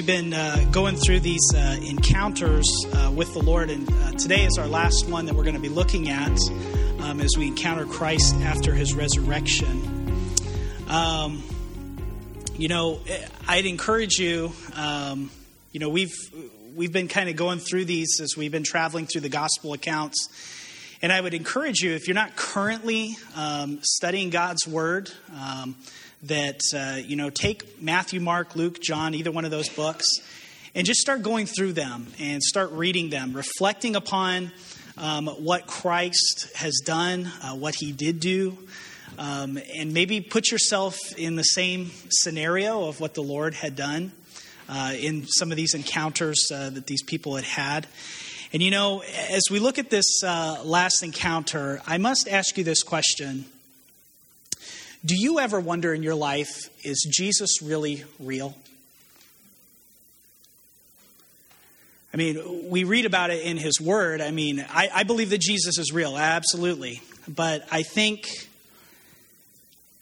We've been uh, going through these uh, encounters uh, with the Lord, and uh, today is our last one that we're going to be looking at um, as we encounter Christ after his resurrection. Um, you know, I'd encourage you. Um, you know, we've we've been kind of going through these as we've been traveling through the gospel accounts, and I would encourage you if you're not currently um, studying God's word um, that uh, you know take Matthew, Mark, Luke, John, either one of those books, and just start going through them and start reading them, reflecting upon um, what Christ has done, uh, what He did do, um, and maybe put yourself in the same scenario of what the Lord had done uh, in some of these encounters uh, that these people had had. And you know, as we look at this uh, last encounter, I must ask you this question. Do you ever wonder in your life, is Jesus really real? I mean, we read about it in his word. I mean, I, I, believe that Jesus is real, absolutely. But I think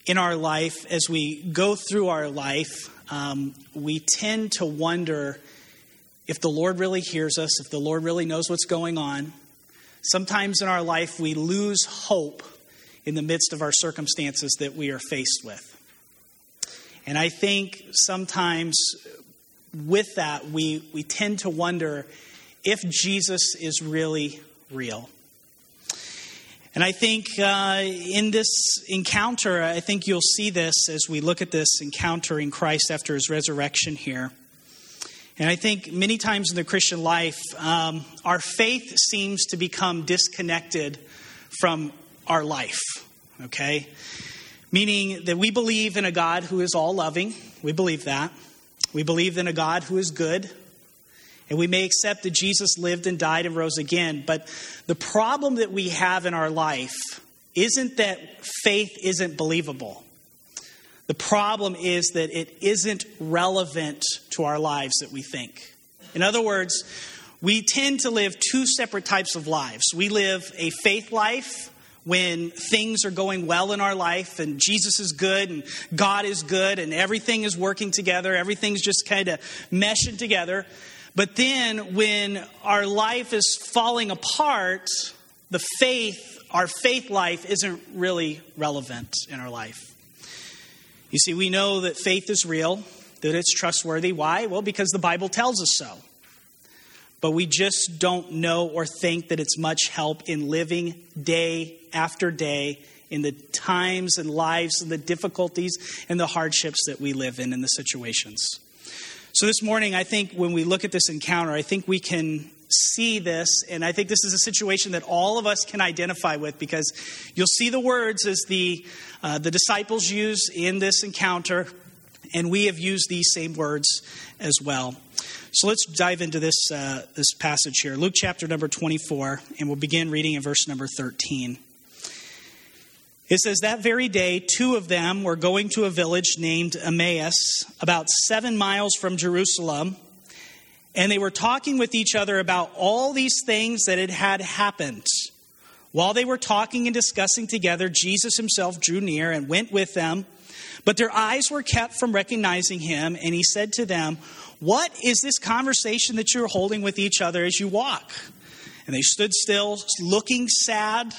in our life, as we go through our life, um, we tend to wonder if the Lord really hears us, if the Lord really knows what's going on. Sometimes in our life, we lose hope in the midst of our circumstances that we are faced with. And I think sometimes with that, we, we tend to wonder if Jesus is really real. And I think uh, in this encounter, I think you'll see this as we look at this encountering Christ after his resurrection here. And I think many times in the Christian life, um, our faith seems to become disconnected from our life, okay? Meaning that we believe in a God who is all loving. We believe that. We believe in a God who is good. And we may accept that Jesus lived and died and rose again. But the problem that we have in our life isn't that faith isn't believable. The problem is that it isn't relevant to our lives that we think. In other words, we tend to live two separate types of lives. We live a faith life when things are going well in our life and Jesus is good and God is good and everything is working together, everything's just kind of meshing together. But then when our life is falling apart, the faith, our faith life, isn't really relevant in our life. You see, we know that faith is real, that it's trustworthy. Why? Well, because the Bible tells us so but we just don't know or think that it's much help in living day after day in the times and lives and the difficulties and the hardships that we live in in the situations. So, this morning, I think when we look at this encounter, I think we can see this, and I think this is a situation that all of us can identify with because you'll see the words as the, uh, the disciples use in this encounter, and we have used these same words as well. So let's dive into this, uh, this passage here. Luke chapter number 24, and we'll begin reading in verse number 13. It says, That very day, two of them were going to a village named Emmaus, about seven miles from Jerusalem, and they were talking with each other about all these things that had, had happened. While they were talking and discussing together, Jesus himself drew near and went with them. But their eyes were kept from recognizing him, and he said to them, what is this conversation that you're holding with each other as you walk? And they stood still, looking sad.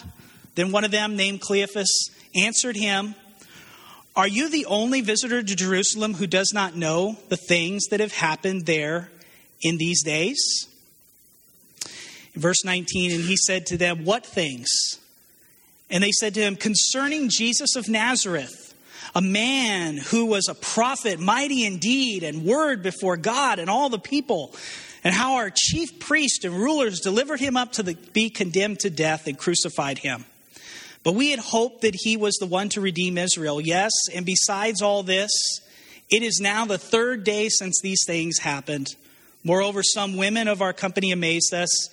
Then one of them, named Cleophas, answered him, Are you the only visitor to Jerusalem who does not know the things that have happened there in these days? Verse 19, and he said to them, What things? And they said to him, Concerning Jesus of Nazareth a man who was a prophet, mighty in deed and word before God and all the people, and how our chief priests and rulers delivered him up to the, be condemned to death and crucified him. But we had hoped that he was the one to redeem Israel. Yes, and besides all this, it is now the third day since these things happened. Moreover, some women of our company amazed us.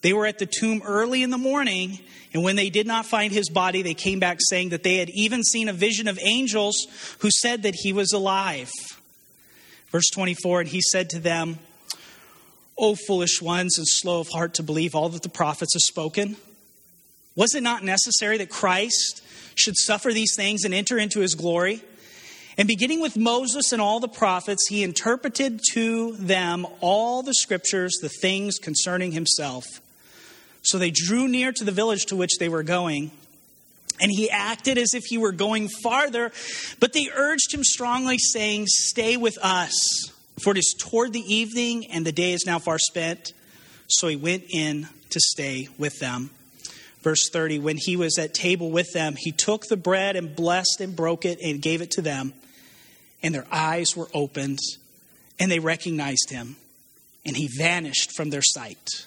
They were at the tomb early in the morning and when they did not find his body, they came back saying that they had even seen a vision of angels who said that he was alive. Verse 24, and he said to them, O foolish ones and slow of heart to believe all that the prophets have spoken. Was it not necessary that Christ should suffer these things and enter into his glory? And beginning with Moses and all the prophets, he interpreted to them all the scriptures, the things concerning himself. So they drew near to the village to which they were going. And he acted as if he were going farther, but they urged him strongly, saying, Stay with us, for it is toward the evening, and the day is now far spent. So he went in to stay with them. Verse 30 When he was at table with them, he took the bread and blessed and broke it and gave it to them and their eyes were opened, and they recognized him, and he vanished from their sight.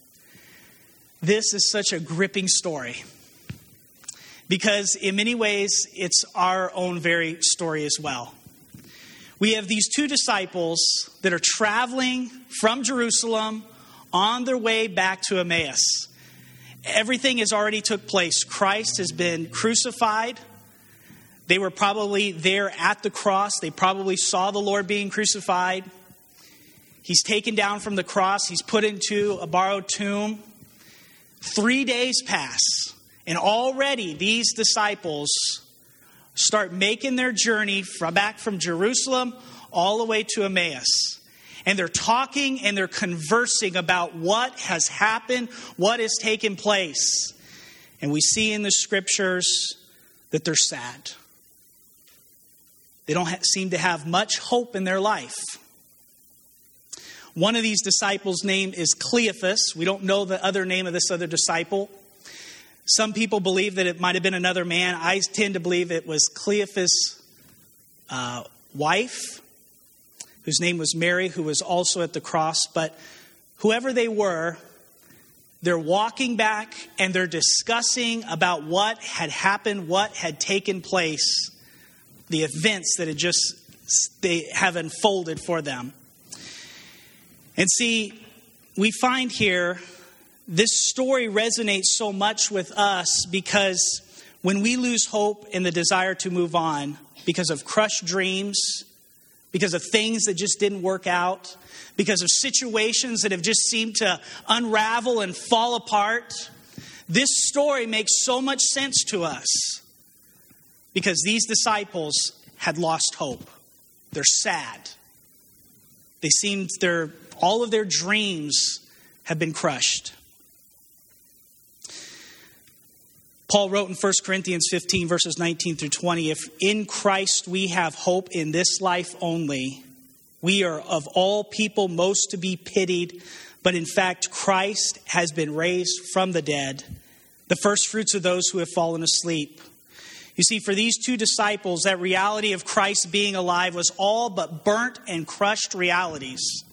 This is such a gripping story because, in many ways, it's our own very story as well. We have these two disciples that are traveling from Jerusalem on their way back to Emmaus. Everything has already took place. Christ has been crucified. They were probably there at the cross. They probably saw the Lord being crucified. He's taken down from the cross, he's put into a borrowed tomb. Three days pass, and already these disciples start making their journey from back from Jerusalem all the way to Emmaus. And they're talking and they're conversing about what has happened, what has taken place. And we see in the scriptures that they're sad. They don't seem to have much hope in their life. One of these disciples' name is Cleophas. We don't know the other name of this other disciple. Some people believe that it might have been another man. I tend to believe it was Cleophas' uh, wife, whose name was Mary, who was also at the cross. But whoever they were, they're walking back and they're discussing about what had happened, what had taken place the events that had just they have unfolded for them. And see, we find here this story resonates so much with us because when we lose hope and the desire to move on because of crushed dreams, because of things that just didn't work out, because of situations that have just seemed to unravel and fall apart, this story makes so much sense to us because these disciples had lost hope. They're sad. They seemed their all of their dreams have been crushed. Paul wrote in 1 Corinthians 15, verses 19 through 20 If in Christ we have hope in this life only, we are of all people most to be pitied, but in fact, Christ has been raised from the dead, the first fruits of those who have fallen asleep. You see, for these two disciples, that reality of Christ being alive was all but burnt and crushed realities.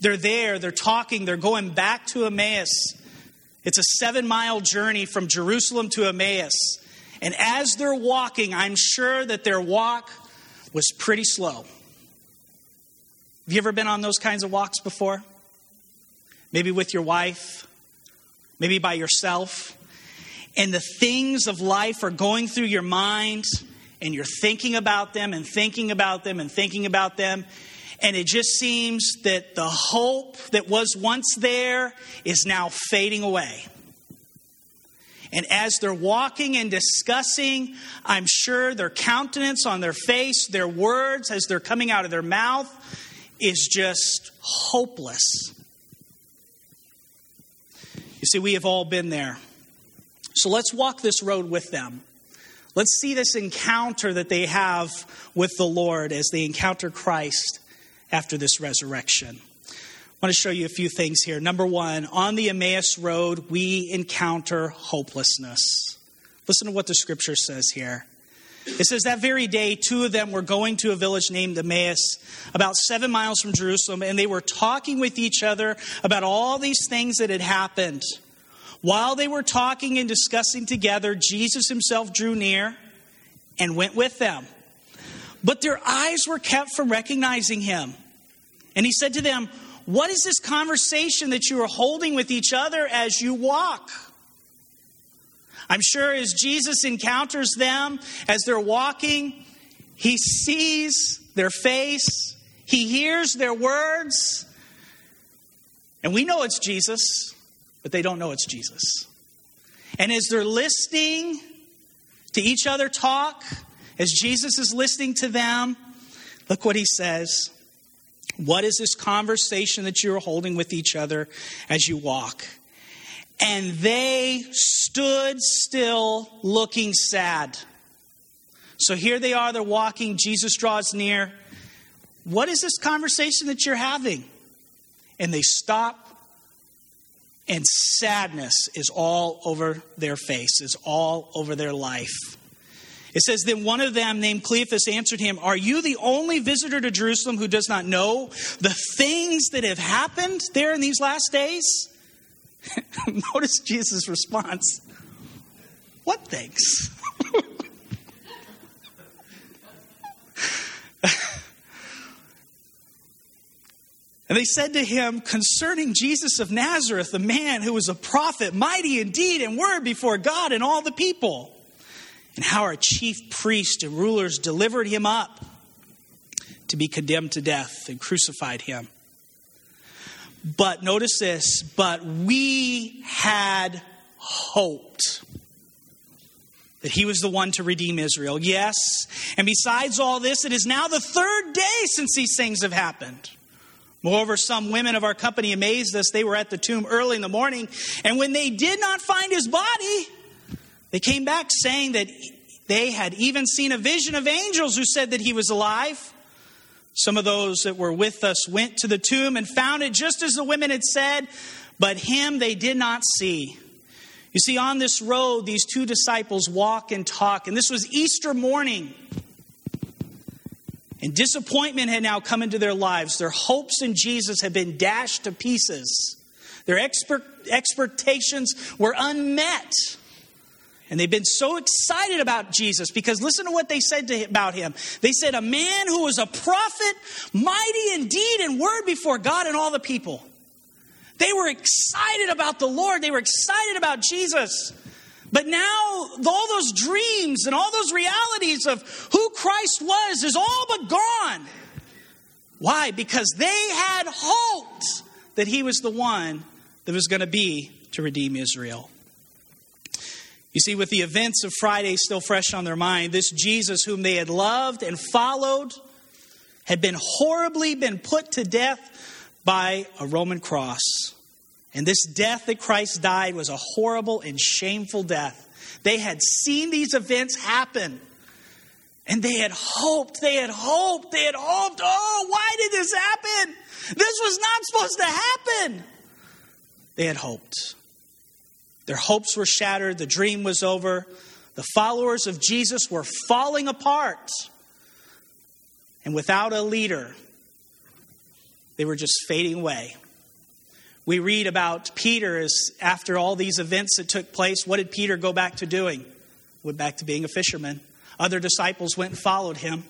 They're there, they're talking, they're going back to Emmaus. It's a seven mile journey from Jerusalem to Emmaus. And as they're walking, I'm sure that their walk was pretty slow. Have you ever been on those kinds of walks before? Maybe with your wife, maybe by yourself and the things of life are going through your mind and you're thinking about them and thinking about them and thinking about them. And it just seems that the hope that was once there is now fading away. And as they're walking and discussing, I'm sure their countenance on their face, their words as they're coming out of their mouth, is just hopeless. You see, we have all been there. So let's walk this road with them. Let's see this encounter that they have with the Lord as they encounter Christ after this resurrection. I want to show you a few things here. Number one, on the Emmaus Road, we encounter hopelessness. Listen to what the scripture says here. It says, That very day, two of them were going to a village named Emmaus, about seven miles from Jerusalem, and they were talking with each other about all these things that had happened. While they were talking and discussing together, Jesus himself drew near and went with them. But their eyes were kept from recognizing him. And he said to them, What is this conversation that you are holding with each other as you walk? I'm sure as Jesus encounters them as they're walking, he sees their face, he hears their words, and we know it's Jesus, but they don't know it's Jesus. And as they're listening to each other talk, as Jesus is listening to them, look what he says. What is this conversation that you're holding with each other as you walk? And they stood still looking sad. So here they are, they're walking. Jesus draws near. What is this conversation that you're having? And they stop, and sadness is all over their face, is all over their life. It says, Then one of them, named Cleophas, answered him, Are you the only visitor to Jerusalem who does not know the things that have happened there in these last days? Notice Jesus' response. What things? And they said to him concerning Jesus of Nazareth, the man who was a prophet, mighty indeed and word before God and all the people and how our chief priests and rulers delivered him up to be condemned to death and crucified him. But notice this, but we had hoped that he was the one to redeem Israel. Yes. And besides all this, it is now the third day since these things have happened. Moreover, some women of our company amazed us. They were at the tomb early in the morning, and when they did not find his body, they came back saying that they had even seen a vision of angels who said that he was alive. Some of those that were with us went to the tomb and found it just as the women had said, but him they did not see. You see, on this road, these two disciples walk and talk, and this was Easter morning. And disappointment had now come into their lives. Their hopes in Jesus had been dashed to pieces. Their expectations were unmet. And they've been so excited about Jesus because listen to what they said to, about him. They said, A man who was a prophet, mighty indeed in deed and word before God and all the people. They were excited about the Lord, they were excited about Jesus. But now, all those dreams and all those realities of who Christ was is all but gone. Why? Because they had hoped that he was the one that was going to be to redeem Israel. You see, with the events of Friday still fresh on their mind, this Jesus whom they had loved and followed had been horribly been put to death by a Roman cross. And this death that Christ died was a horrible and shameful death. They had seen these events happen. And they had hoped, they had hoped, they had hoped, oh, why did this happen? This was not supposed to happen. They had hoped. Their hopes were shattered, the dream was over. The followers of Jesus were falling apart. And without a leader, they were just fading away. We read about Peter as after all these events that took place, what did Peter go back to doing? Went back to being a fisherman. Other disciples went and followed him.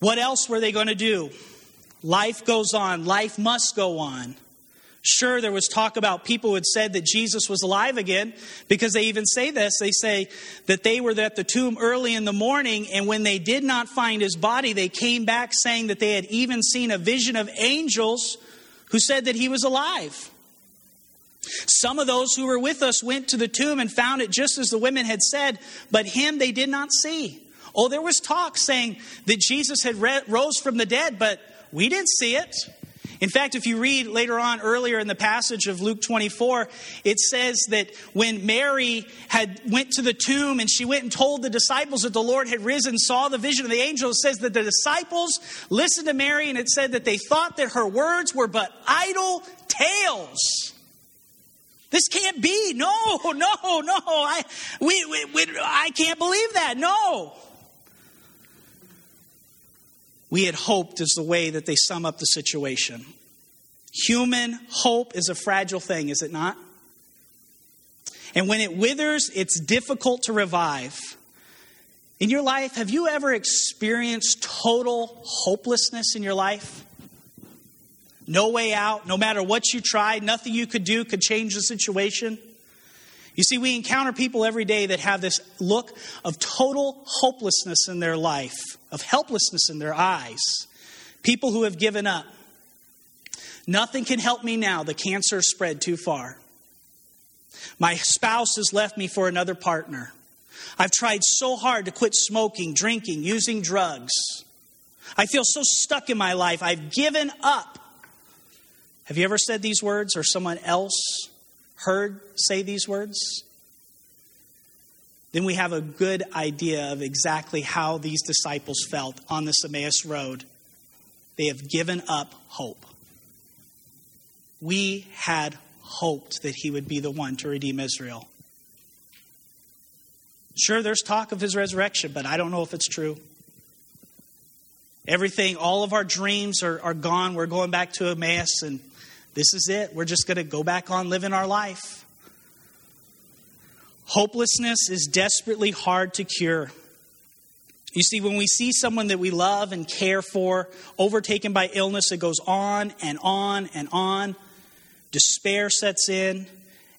What else were they going to do? Life goes on, life must go on. Sure, there was talk about people who had said that Jesus was alive again because they even say this. They say that they were at the tomb early in the morning, and when they did not find his body, they came back saying that they had even seen a vision of angels who said that he was alive. Some of those who were with us went to the tomb and found it just as the women had said, but him they did not see. Oh, there was talk saying that Jesus had re- rose from the dead, but we didn't see it. In fact, if you read later on earlier in the passage of Luke 24, it says that when Mary had went to the tomb and she went and told the disciples that the Lord had risen, saw the vision of the angel, it says that the disciples listened to Mary and it said that they thought that her words were but idle tales. This can't be. No, no, no. I, we, we, we, I can't believe that. No. We had hoped is the way that they sum up the situation. Human hope is a fragile thing, is it not? And when it withers, it's difficult to revive. In your life, have you ever experienced total hopelessness in your life? No way out, no matter what you tried, nothing you could do could change the situation. You see, we encounter people every day that have this look of total hopelessness in their life, of helplessness in their eyes. People who have given up. Nothing can help me now. The cancer spread too far. My spouse has left me for another partner. I've tried so hard to quit smoking, drinking, using drugs. I feel so stuck in my life. I've given up. Have you ever said these words or someone else heard say these words? Then we have a good idea of exactly how these disciples felt on the Emmaus road. They have given up hope. We had hoped that he would be the one to redeem Israel. Sure, there's talk of his resurrection, but I don't know if it's true. Everything, all of our dreams are, are gone. We're going back to Emmaus, and this is it. We're just going to go back on living our life. Hopelessness is desperately hard to cure. You see, when we see someone that we love and care for overtaken by illness, it goes on and on and on. Despair sets in,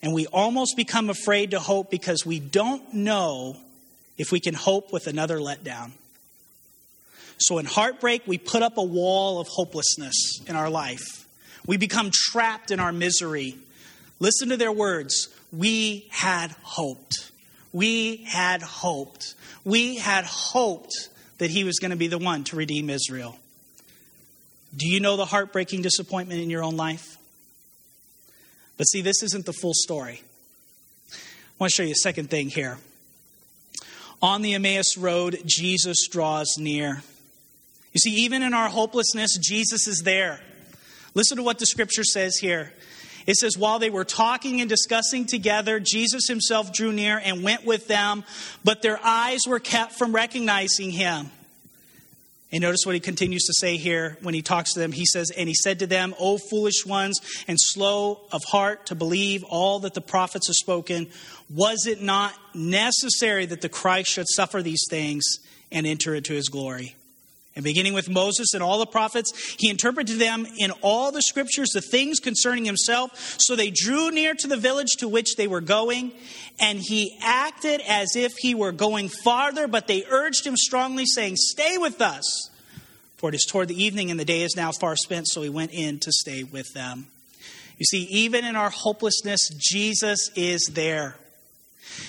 and we almost become afraid to hope because we don't know if we can hope with another letdown. So, in heartbreak, we put up a wall of hopelessness in our life. We become trapped in our misery. Listen to their words. We had hoped. We had hoped. We had hoped that he was going to be the one to redeem Israel. Do you know the heartbreaking disappointment in your own life? But see, this isn't the full story. I want to show you a second thing here. On the Emmaus Road, Jesus draws near. You see, even in our hopelessness, Jesus is there. Listen to what the scripture says here. It says, While they were talking and discussing together, Jesus himself drew near and went with them, but their eyes were kept from recognizing him. And notice what he continues to say here when he talks to them. He says, And he said to them, O foolish ones, and slow of heart to believe all that the prophets have spoken, was it not necessary that the Christ should suffer these things and enter into his glory? And beginning with Moses and all the prophets, he interpreted to them in all the scriptures the things concerning himself. So they drew near to the village to which they were going, and he acted as if he were going farther, but they urged him strongly, saying, Stay with us, for it is toward the evening, and the day is now far spent. So he went in to stay with them. You see, even in our hopelessness, Jesus is there.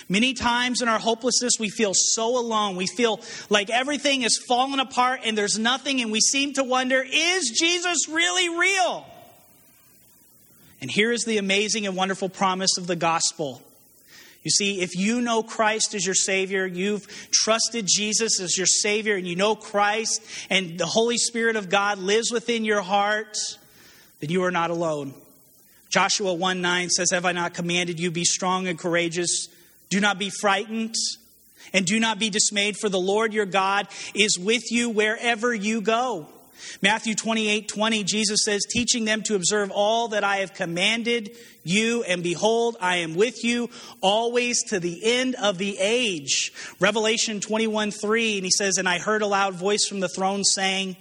Many times in our hopelessness, we feel so alone. We feel like everything is falling apart and there's nothing, and we seem to wonder is Jesus really real? And here is the amazing and wonderful promise of the gospel. You see, if you know Christ as your Savior, you've trusted Jesus as your Savior, and you know Christ, and the Holy Spirit of God lives within your heart, then you are not alone. Joshua 1 9 says, Have I not commanded you, be strong and courageous? Do not be frightened and do not be dismayed, for the Lord your God is with you wherever you go. Matthew 28 20, Jesus says, teaching them to observe all that I have commanded you, and behold, I am with you always to the end of the age. Revelation 21 3, and he says, And I heard a loud voice from the throne saying,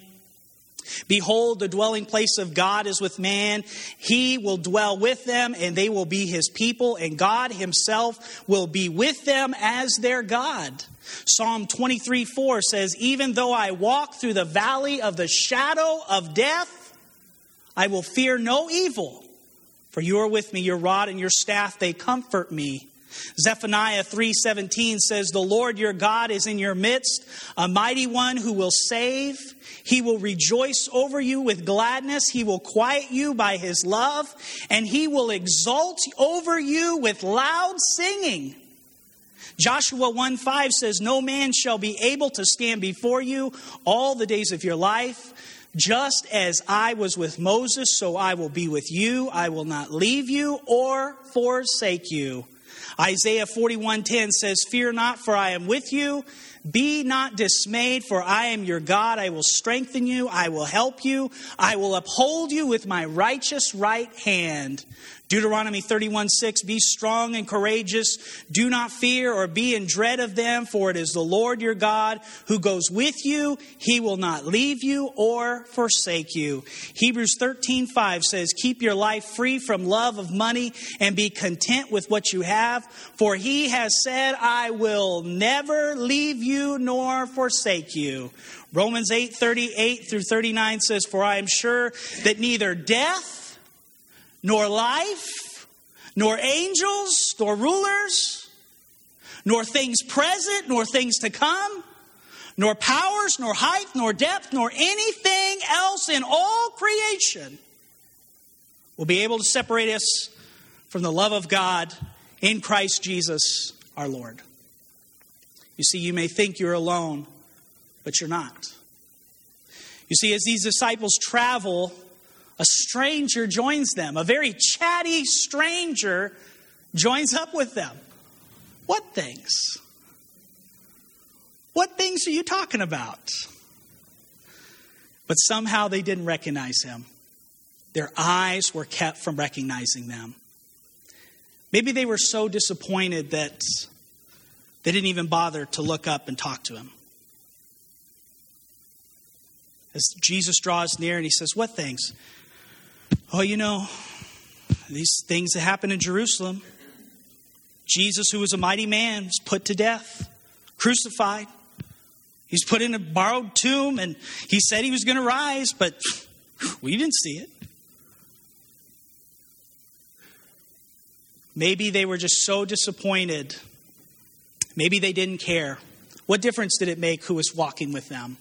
Behold, the dwelling place of God is with man. He will dwell with them, and they will be his people, and God himself will be with them as their God. Psalm 23 4 says, Even though I walk through the valley of the shadow of death, I will fear no evil, for you are with me, your rod and your staff, they comfort me. Zephaniah 3:17 says the Lord your God is in your midst a mighty one who will save he will rejoice over you with gladness he will quiet you by his love and he will exult over you with loud singing Joshua 1 5 says, No man shall be able to stand before you all the days of your life. Just as I was with Moses, so I will be with you. I will not leave you or forsake you. Isaiah 41:10 says, "Fear not, for I am with you. Be not dismayed, for I am your God. I will strengthen you. I will help you. I will uphold you with my righteous right hand. Deuteronomy 31 6, be strong and courageous. Do not fear or be in dread of them, for it is the Lord your God who goes with you. He will not leave you or forsake you. Hebrews 13 5 says, keep your life free from love of money and be content with what you have, for he has said, I will never leave you nor forsake you. Romans 8 38 through 39 says, For I am sure that neither death, nor life, nor angels, nor rulers, nor things present, nor things to come, nor powers, nor height, nor depth, nor anything else in all creation will be able to separate us from the love of God in Christ Jesus our Lord. You see, you may think you're alone, but you're not. You see, as these disciples travel a stranger joins them. A very chatty stranger joins up with them. What things? What things are you talking about? But somehow they didn't recognize him. Their eyes were kept from recognizing them. Maybe they were so disappointed that they didn't even bother to look up and talk to him. As Jesus draws near and he says, What things? Oh, you know, these things that happened in Jerusalem. Jesus, who was a mighty man, was put to death, crucified. He's put in a borrowed tomb, and he said he was going to rise, but we didn't see it. Maybe they were just so disappointed. Maybe they didn't care. What difference did it make who was walking with them?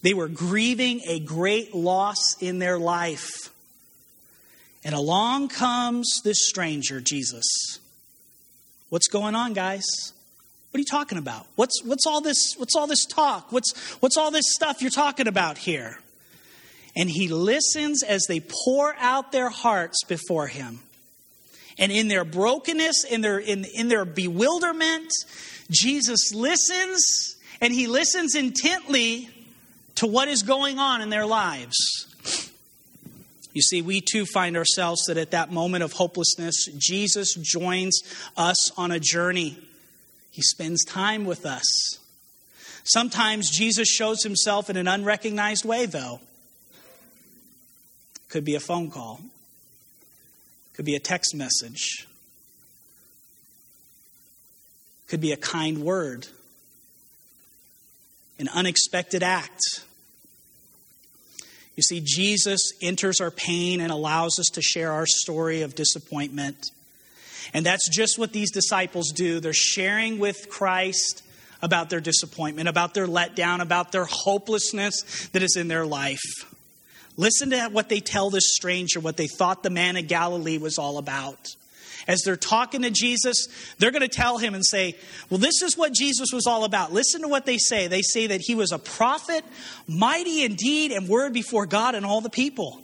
They were grieving a great loss in their life. And along comes this stranger, Jesus. What's going on, guys? What are you talking about? What's, what's, all, this, what's all this talk? What's, what's all this stuff you're talking about here? And he listens as they pour out their hearts before him. And in their brokenness, in their, in, in their bewilderment, Jesus listens and he listens intently to what is going on in their lives. You see, we too find ourselves that at that moment of hopelessness, Jesus joins us on a journey. He spends time with us. Sometimes Jesus shows himself in an unrecognized way, though. Could be a phone call, could be a text message, could be a kind word, an unexpected act you see, Jesus enters our pain and allows us to share our story of disappointment. And that's just what these disciples do. They're sharing with Christ about their disappointment, about their letdown, about their hopelessness that is in their life. Listen to what they tell this stranger, what they thought the man of Galilee was all about as they're talking to Jesus, they're going to tell him and say, Well, this is what Jesus was all about. Listen to what they say. They say that he was a prophet, mighty in deed and word before God and all the people.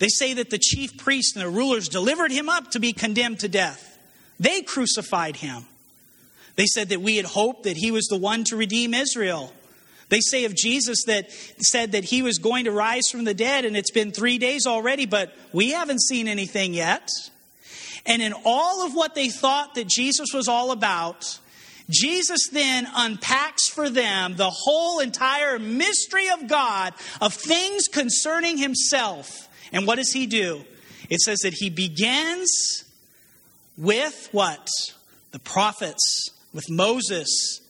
They say that the chief priests and the rulers delivered him up to be condemned to death. They crucified him. They said that we had hoped that he was the one to redeem Israel. They say of Jesus that said that he was going to rise from the dead, and it's been three days already, but we haven't seen anything yet. And in all of what they thought that Jesus was all about, Jesus then unpacks for them the whole entire mystery of God, of things concerning himself. And what does he do? It says that he begins with what? The prophets, with Moses.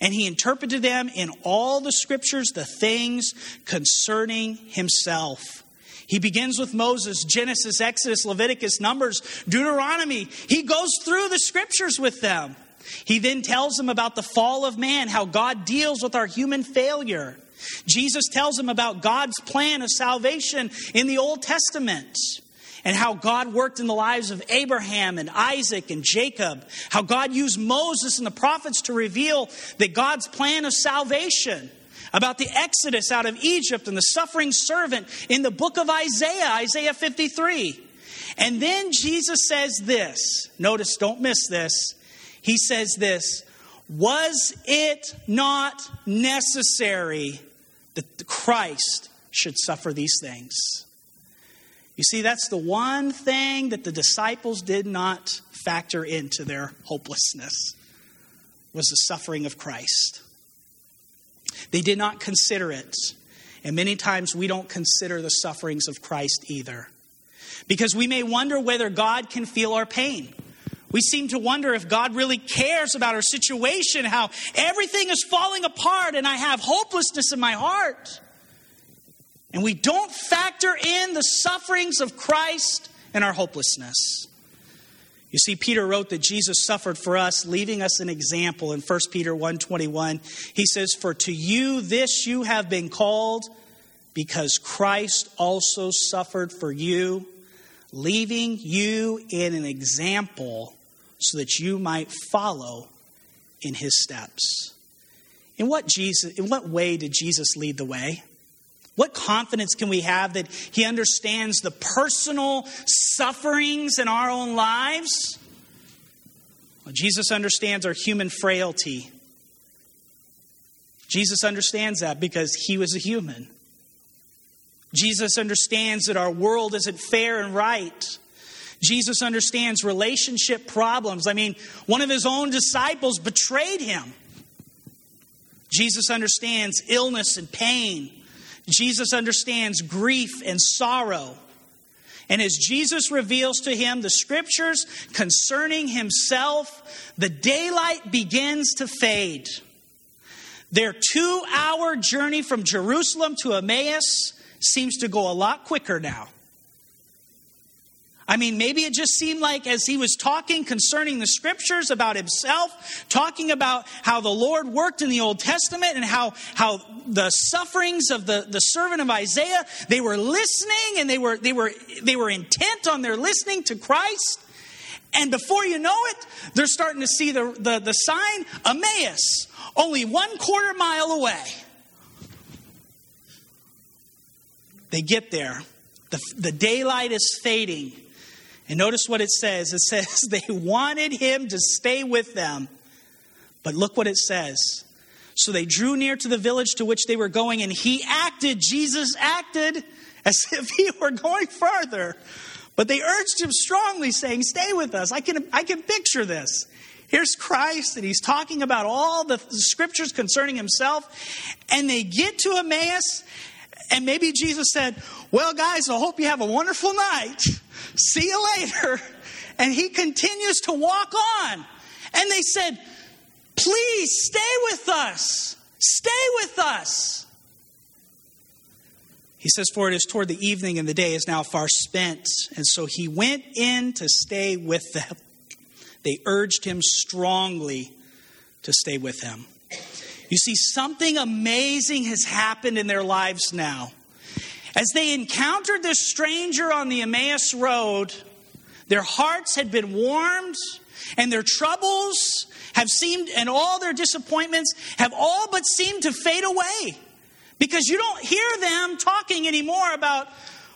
And he interpreted them in all the scriptures, the things concerning himself. He begins with Moses, Genesis, Exodus, Leviticus, Numbers, Deuteronomy. He goes through the scriptures with them. He then tells them about the fall of man, how God deals with our human failure. Jesus tells them about God's plan of salvation in the Old Testament and how God worked in the lives of Abraham and Isaac and Jacob, how God used Moses and the prophets to reveal that God's plan of salvation about the exodus out of Egypt and the suffering servant in the book of Isaiah, Isaiah 53. And then Jesus says this. Notice, don't miss this. He says this Was it not necessary that Christ should suffer these things? You see, that's the one thing that the disciples did not factor into their hopelessness was the suffering of Christ. They did not consider it. And many times we don't consider the sufferings of Christ either. Because we may wonder whether God can feel our pain. We seem to wonder if God really cares about our situation, how everything is falling apart and I have hopelessness in my heart. And we don't factor in the sufferings of Christ and our hopelessness. You see, Peter wrote that Jesus suffered for us, leaving us an example in 1 Peter 1:21. He says, For to you this you have been called, because Christ also suffered for you, leaving you in an example so that you might follow in his steps. In what Jesus in what way did Jesus lead the way? What confidence can we have that He understands the personal sufferings in our own lives? Well, Jesus understands our human frailty. Jesus understands that because He was a human. Jesus understands that our world isn't fair and right. Jesus understands relationship problems. I mean, one of His own disciples betrayed Him. Jesus understands illness and pain. Jesus understands grief and sorrow. And as Jesus reveals to him the scriptures concerning himself, the daylight begins to fade. Their two hour journey from Jerusalem to Emmaus seems to go a lot quicker now. I mean, maybe it just seemed like as he was talking concerning the scriptures about himself, talking about how the Lord worked in the Old Testament and how, how the sufferings of the, the servant of Isaiah, they were listening and they were, they, were, they were intent on their listening to Christ. And before you know it, they're starting to see the, the, the sign Emmaus, only one quarter mile away. They get there. The, the daylight is fading. And notice what it says it says they wanted him to stay with them. But look what it says. So they drew near to the village to which they were going, and he acted, Jesus acted as if he were going further. But they urged him strongly, saying, Stay with us. I can, I can picture this. Here's Christ, and he's talking about all the scriptures concerning himself. And they get to Emmaus, and maybe Jesus said, Well, guys, I hope you have a wonderful night. See you later. And he continues to walk on. And they said, Please stay with us. Stay with us. He says, For it is toward the evening, and the day is now far spent. And so he went in to stay with them. They urged him strongly to stay with him. You see, something amazing has happened in their lives now. As they encountered this stranger on the Emmaus Road, their hearts had been warmed, and their troubles have seemed, and all their disappointments have all but seemed to fade away. Because you don't hear them talking anymore about,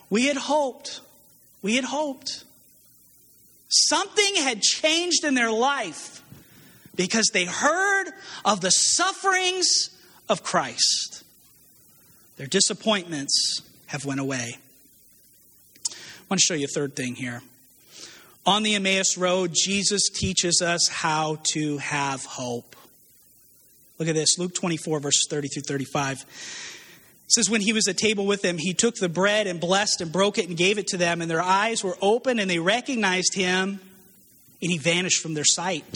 we had hoped, we had hoped. Something had changed in their life because they heard of the sufferings of Christ. Their disappointments have went away. I want to show you a third thing here. On the Emmaus Road, Jesus teaches us how to have hope. Look at this Luke 24, verses 30 through 35. It says, When he was at table with them, he took the bread and blessed and broke it and gave it to them, and their eyes were open and they recognized him, and he vanished from their sight.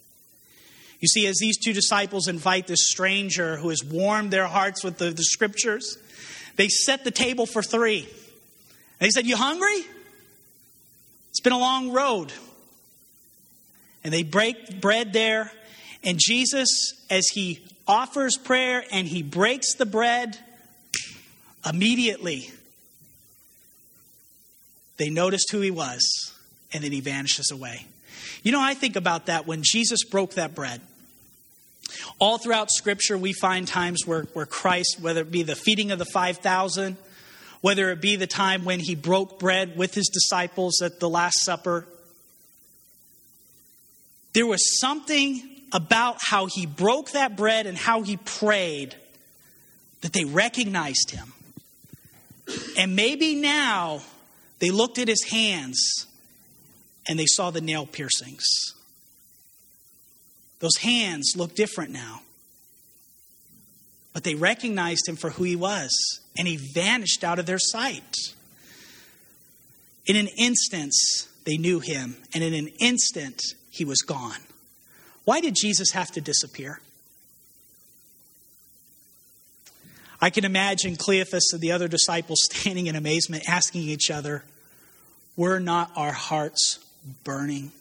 You see, as these two disciples invite this stranger who has warmed their hearts with the, the scriptures, they set the table for three. They said, You hungry? It's been a long road. And they break bread there. And Jesus, as he offers prayer and he breaks the bread, immediately They noticed who he was, and then he vanishes away. You know, I think about that when Jesus broke that bread. All throughout Scripture, we find times where, where Christ, whether it be the feeding of the 5,000, whether it be the time when he broke bread with his disciples at the Last Supper, there was something about how he broke that bread and how he prayed that they recognized him. And maybe now they looked at his hands and they saw the nail piercings. Those hands look different now. But they recognized him for who he was, and he vanished out of their sight. In an instance, they knew him, and in an instant, he was gone. Why did Jesus have to disappear? I can imagine Cleophas and the other disciples standing in amazement, asking each other, Were not our hearts burning?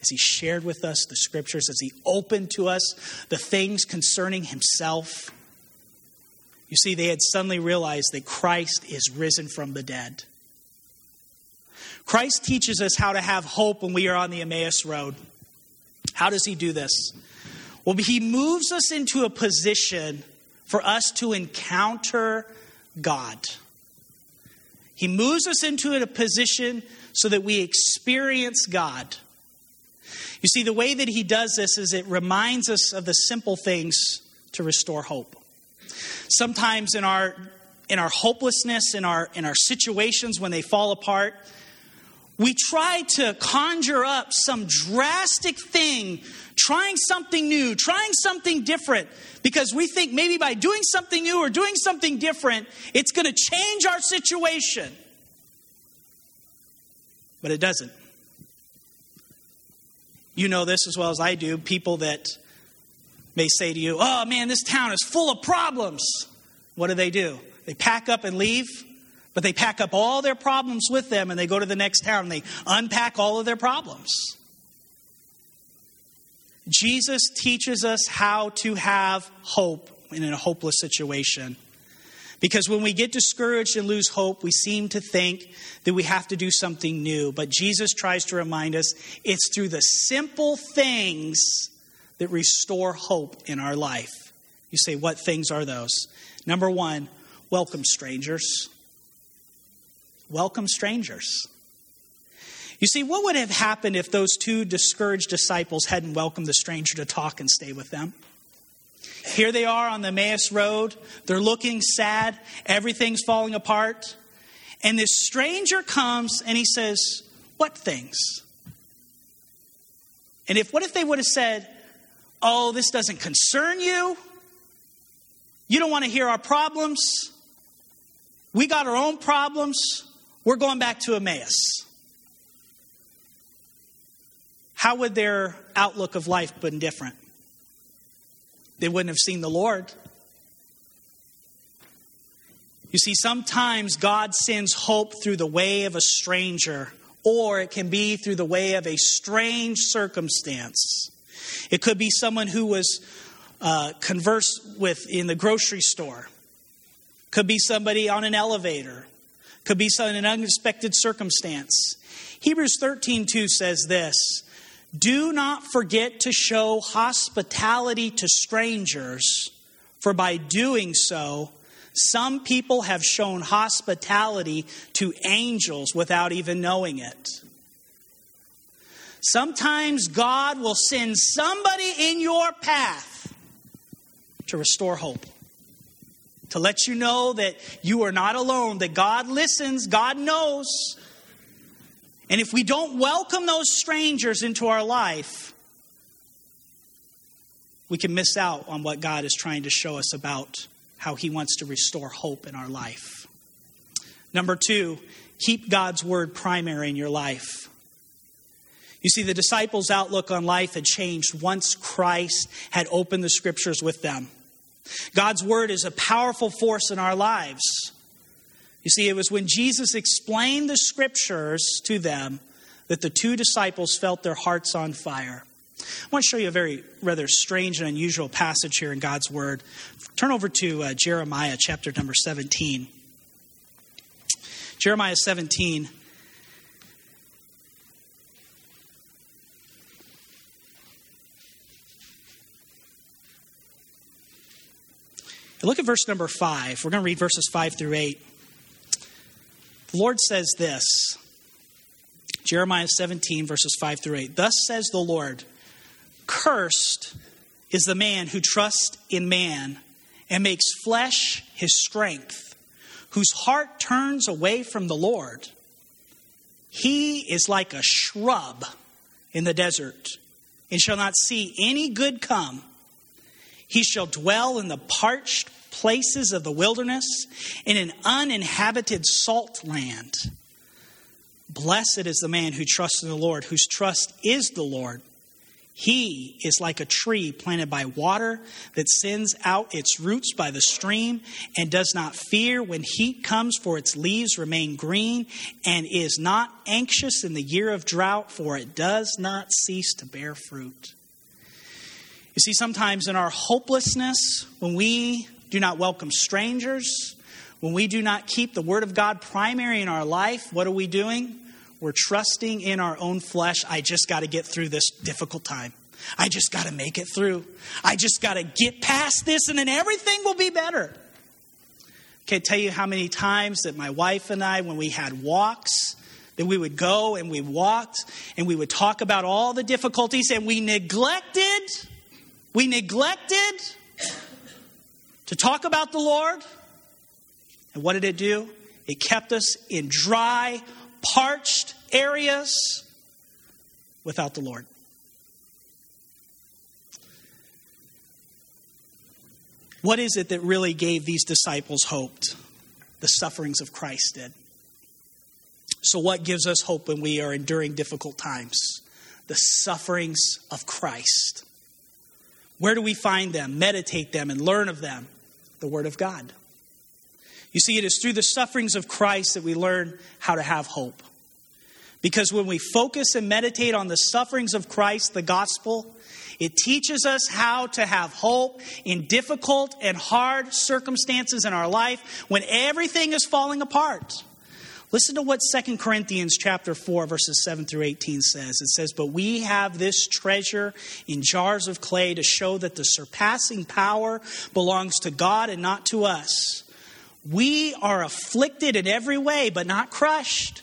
As he shared with us the scriptures, as he opened to us the things concerning himself. You see, they had suddenly realized that Christ is risen from the dead. Christ teaches us how to have hope when we are on the Emmaus Road. How does he do this? Well, he moves us into a position for us to encounter God. He moves us into a position so that we experience God. You see, the way that he does this is it reminds us of the simple things to restore hope. Sometimes in our in our hopelessness, in our in our situations when they fall apart, we try to conjure up some drastic thing, trying something new, trying something different, because we think maybe by doing something new or doing something different, it's going to change our situation. But it doesn't. You know this as well as I do. People that may say to you, Oh man, this town is full of problems. What do they do? They pack up and leave but they pack up all their problems with them and they go to the next town and they unpack all of their problems. Jesus teaches us how to have hope in a hopeless situation. Because when we get discouraged and lose hope, we seem to think that we have to do something new. But Jesus tries to remind us it's through the simple things that restore hope in our life. You say, what things are those? Number one, welcome strangers welcome strangers. You see, what would have happened if those two discouraged disciples hadn't welcomed the stranger to talk and stay with them? Here they are on the Emmaus Road. They're looking sad. Everything's falling apart. And this stranger comes and he says, What things? And if what if they would have said, Oh, this doesn't concern you? You don't want to hear our problems? We got our own problems. We're going back to Emmaus. How would their outlook of life been different? They wouldn't have seen the Lord. You see, sometimes God sends hope through the way of a stranger, or it can be through the way of a strange circumstance. It could be someone who was uh, conversed with in the grocery store, could be somebody on an elevator, could be in an unexpected circumstance. Hebrews 13:2 says this, "Do not forget to show hospitality to strangers, for by doing so, some people have shown hospitality to angels without even knowing it." Sometimes God will send somebody in your path to restore hope to let you know that you are not alone, that God listens, God knows. And if we don't welcome those strangers into our life, we can miss out on what God is trying to show us about how He wants to restore hope in our life. Number two, keep God's word primary in your life. You see, the disciples' outlook on life had changed once Christ had opened the scriptures with them. God's word is a powerful force in our lives. You see, it was when Jesus explained the scriptures to them that the two disciples felt their hearts on fire. I want to show you a very rather strange and unusual passage here in God's Word. Turn over to uh, Jeremiah chapter number 17. Jeremiah 17. Look at verse number 5. We're going to read verses 5 through 8. The Lord says this Jeremiah 17, verses 5 through 8. Thus says the Lord Cursed is the man who trusts in man and makes flesh his strength, whose heart turns away from the Lord. He is like a shrub in the desert and shall not see any good come. He shall dwell in the parched places of the wilderness, in an uninhabited salt land. Blessed is the man who trusts in the Lord, whose trust is the Lord. He is like a tree planted by water that sends out its roots by the stream and does not fear when heat comes, for its leaves remain green, and is not anxious in the year of drought, for it does not cease to bear fruit. You see, sometimes in our hopelessness, when we do not welcome strangers, when we do not keep the Word of God primary in our life, what are we doing? We're trusting in our own flesh. I just got to get through this difficult time. I just got to make it through. I just got to get past this and then everything will be better. Can't tell you how many times that my wife and I, when we had walks, that we would go and we walked and we would talk about all the difficulties and we neglected, we neglected to talk about the Lord. And what did it do? It kept us in dry, parched areas without the Lord. What is it that really gave these disciples hope? The sufferings of Christ did. So, what gives us hope when we are enduring difficult times? The sufferings of Christ. Where do we find them, meditate them, and learn of them? The Word of God. You see, it is through the sufferings of Christ that we learn how to have hope. Because when we focus and meditate on the sufferings of Christ, the gospel, it teaches us how to have hope in difficult and hard circumstances in our life when everything is falling apart. Listen to what 2 Corinthians chapter 4 verses 7 through 18 says. It says, "But we have this treasure in jars of clay to show that the surpassing power belongs to God and not to us." We are afflicted in every way, but not crushed.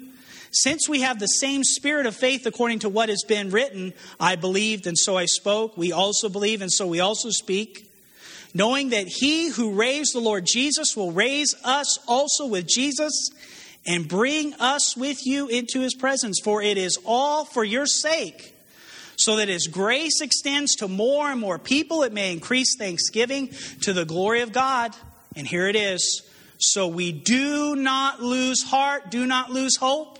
Since we have the same spirit of faith according to what has been written, I believed and so I spoke, we also believe and so we also speak, knowing that he who raised the Lord Jesus will raise us also with Jesus and bring us with you into his presence. For it is all for your sake, so that his grace extends to more and more people. It may increase thanksgiving to the glory of God. And here it is so we do not lose heart, do not lose hope.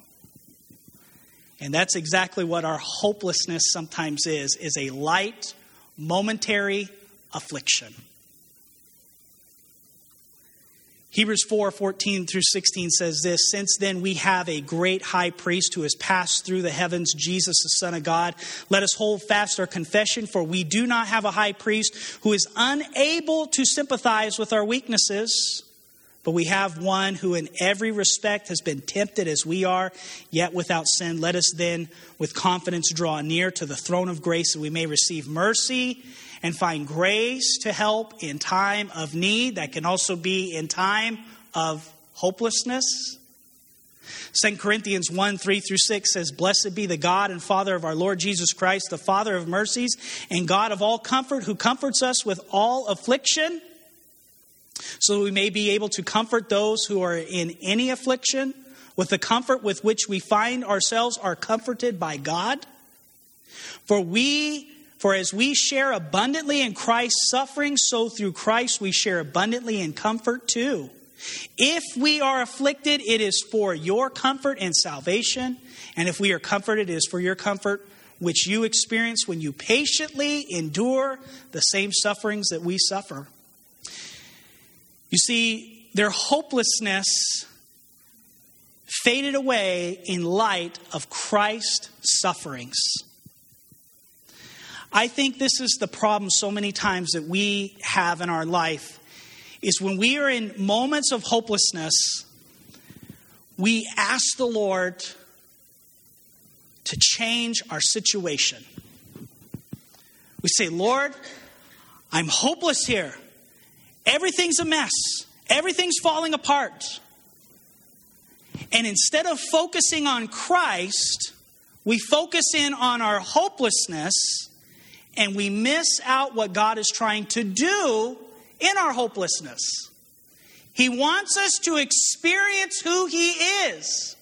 And that's exactly what our hopelessness sometimes is, is a light, momentary affliction. Hebrews 4 14 through 16 says this Since then we have a great high priest who has passed through the heavens, Jesus, the Son of God. Let us hold fast our confession, for we do not have a high priest who is unable to sympathize with our weaknesses but we have one who, in every respect, has been tempted as we are, yet without sin. Let us then, with confidence, draw near to the throne of grace that we may receive mercy and find grace to help in time of need. That can also be in time of hopelessness. 2 Corinthians 1 3 through 6 says, Blessed be the God and Father of our Lord Jesus Christ, the Father of mercies and God of all comfort, who comforts us with all affliction so we may be able to comfort those who are in any affliction with the comfort with which we find ourselves are comforted by God? For we for as we share abundantly in Christ's suffering, so through Christ we share abundantly in comfort too. If we are afflicted, it is for your comfort and salvation. And if we are comforted, it is for your comfort, which you experience when you patiently endure the same sufferings that we suffer. You see, their hopelessness faded away in light of Christ's sufferings. I think this is the problem so many times that we have in our life is when we are in moments of hopelessness, we ask the Lord to change our situation. We say, Lord, I'm hopeless here. Everything's a mess. Everything's falling apart. And instead of focusing on Christ, we focus in on our hopelessness and we miss out what God is trying to do in our hopelessness. He wants us to experience who He is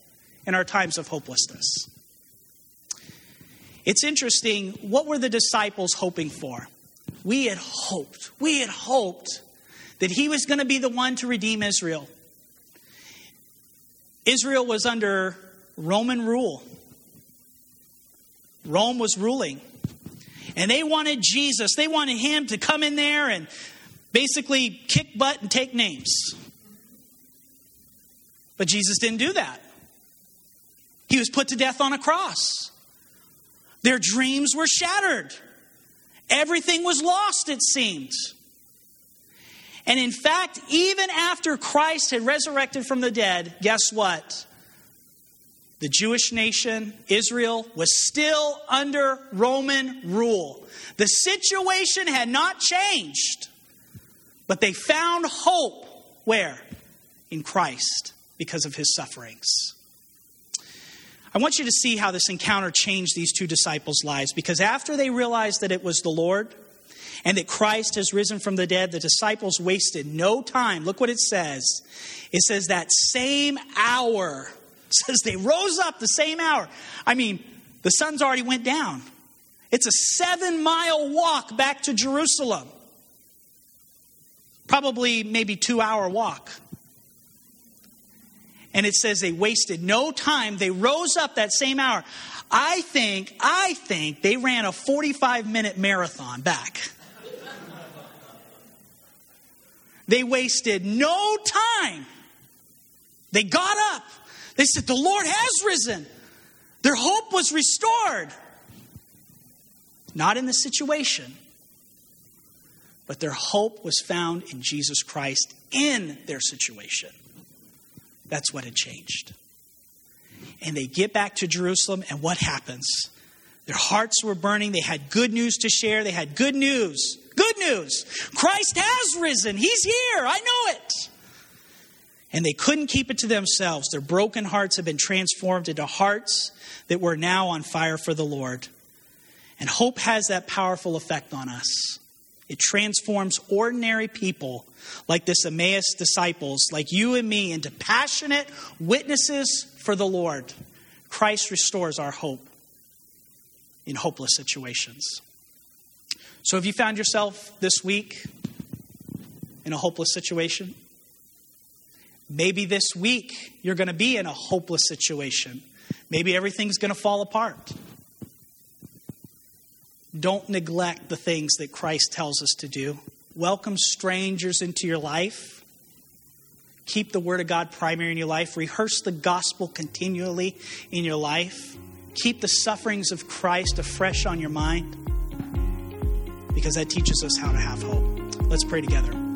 in our times of hopelessness. It's interesting, what were the disciples hoping for? We had hoped, we had hoped that He was going to be the one to redeem Israel. Israel was under Roman rule. Rome was ruling. And they wanted Jesus, they wanted him to come in there and basically kick butt and take names. But Jesus didn't do that. He was put to death on a cross. Their dreams were shattered. Everything was lost, it seemed. And in fact, even after Christ had resurrected from the dead, guess what? the Jewish nation, Israel, was still under Roman rule. The situation had not changed, but they found hope where? In Christ because of his sufferings. I want you to see how this encounter changed these two disciples' lives because after they realized that it was the Lord and that Christ has risen from the dead, the disciples wasted no time. Look what it says. It says that same hour says they rose up the same hour. I mean, the sun's already went down. It's a seven mile walk back to Jerusalem. Probably maybe two hour walk. And it says they wasted no time. They rose up that same hour. I think, I think they ran a 45 minute marathon back. They wasted no time. They got up. They said, The Lord has risen. Their hope was restored. Not in the situation, but their hope was found in Jesus Christ in their situation. That's what had changed. And they get back to Jerusalem, and what happens? Their hearts were burning. They had good news to share. They had good news. Good news. Christ has risen. He's here. I know it. And they couldn't keep it to themselves. Their broken hearts have been transformed into hearts that were now on fire for the Lord. And hope has that powerful effect on us. It transforms ordinary people like this Emmaus disciples, like you and me, into passionate witnesses for the Lord. Christ restores our hope in hopeless situations. So, have you found yourself this week in a hopeless situation? Maybe this week you're going to be in a hopeless situation. Maybe everything's going to fall apart. Don't neglect the things that Christ tells us to do. Welcome strangers into your life. Keep the Word of God primary in your life. Rehearse the gospel continually in your life. Keep the sufferings of Christ afresh on your mind because that teaches us how to have hope. Let's pray together.